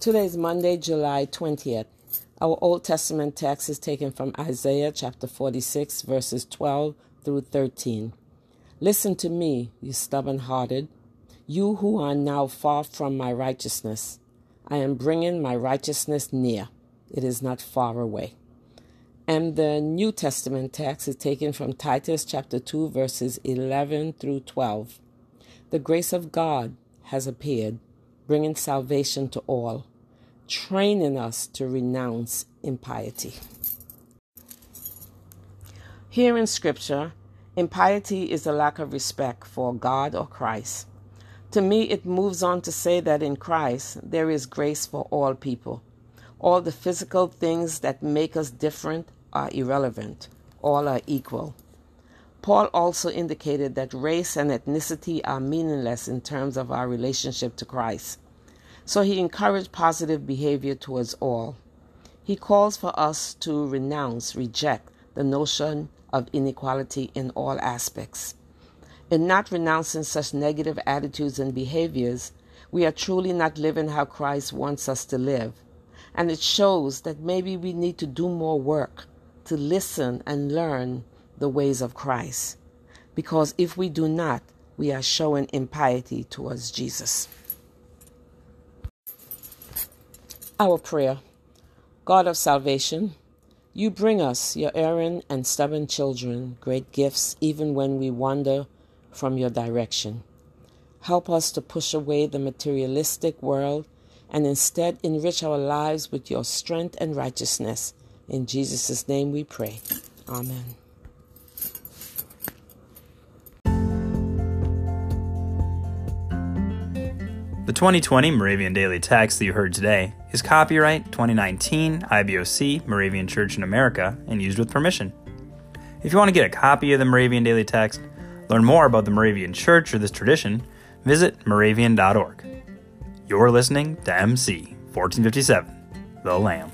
Today is Monday, July 20th. Our Old Testament text is taken from Isaiah chapter 46, verses 12 through 13. Listen to me, you stubborn hearted, you who are now far from my righteousness. I am bringing my righteousness near, it is not far away. And the New Testament text is taken from Titus chapter 2, verses 11 through 12. The grace of God has appeared, bringing salvation to all training us to renounce impiety. Here in Scripture, impiety is a lack of respect for God or Christ. To me, it moves on to say that in Christ there is grace for all people. All the physical things that make us different are irrelevant, all are equal. Paul also indicated that race and ethnicity are meaningless in terms of our relationship to Christ. So he encouraged positive behavior towards all. He calls for us to renounce, reject the notion of inequality in all aspects. In not renouncing such negative attitudes and behaviors, we are truly not living how Christ wants us to live. And it shows that maybe we need to do more work to listen and learn the ways of Christ. Because if we do not, we are showing impiety towards Jesus. Our prayer God of salvation, you bring us, your errant and stubborn children, great gifts even when we wander from your direction. Help us to push away the materialistic world and instead enrich our lives with your strength and righteousness. In Jesus' name we pray. Amen. The 2020 Moravian Daily Text that you heard today is copyright 2019 IBOC Moravian Church in America and used with permission. If you want to get a copy of the Moravian Daily Text, learn more about the Moravian Church or this tradition, visit moravian.org. You're listening to MC 1457, The Lamb.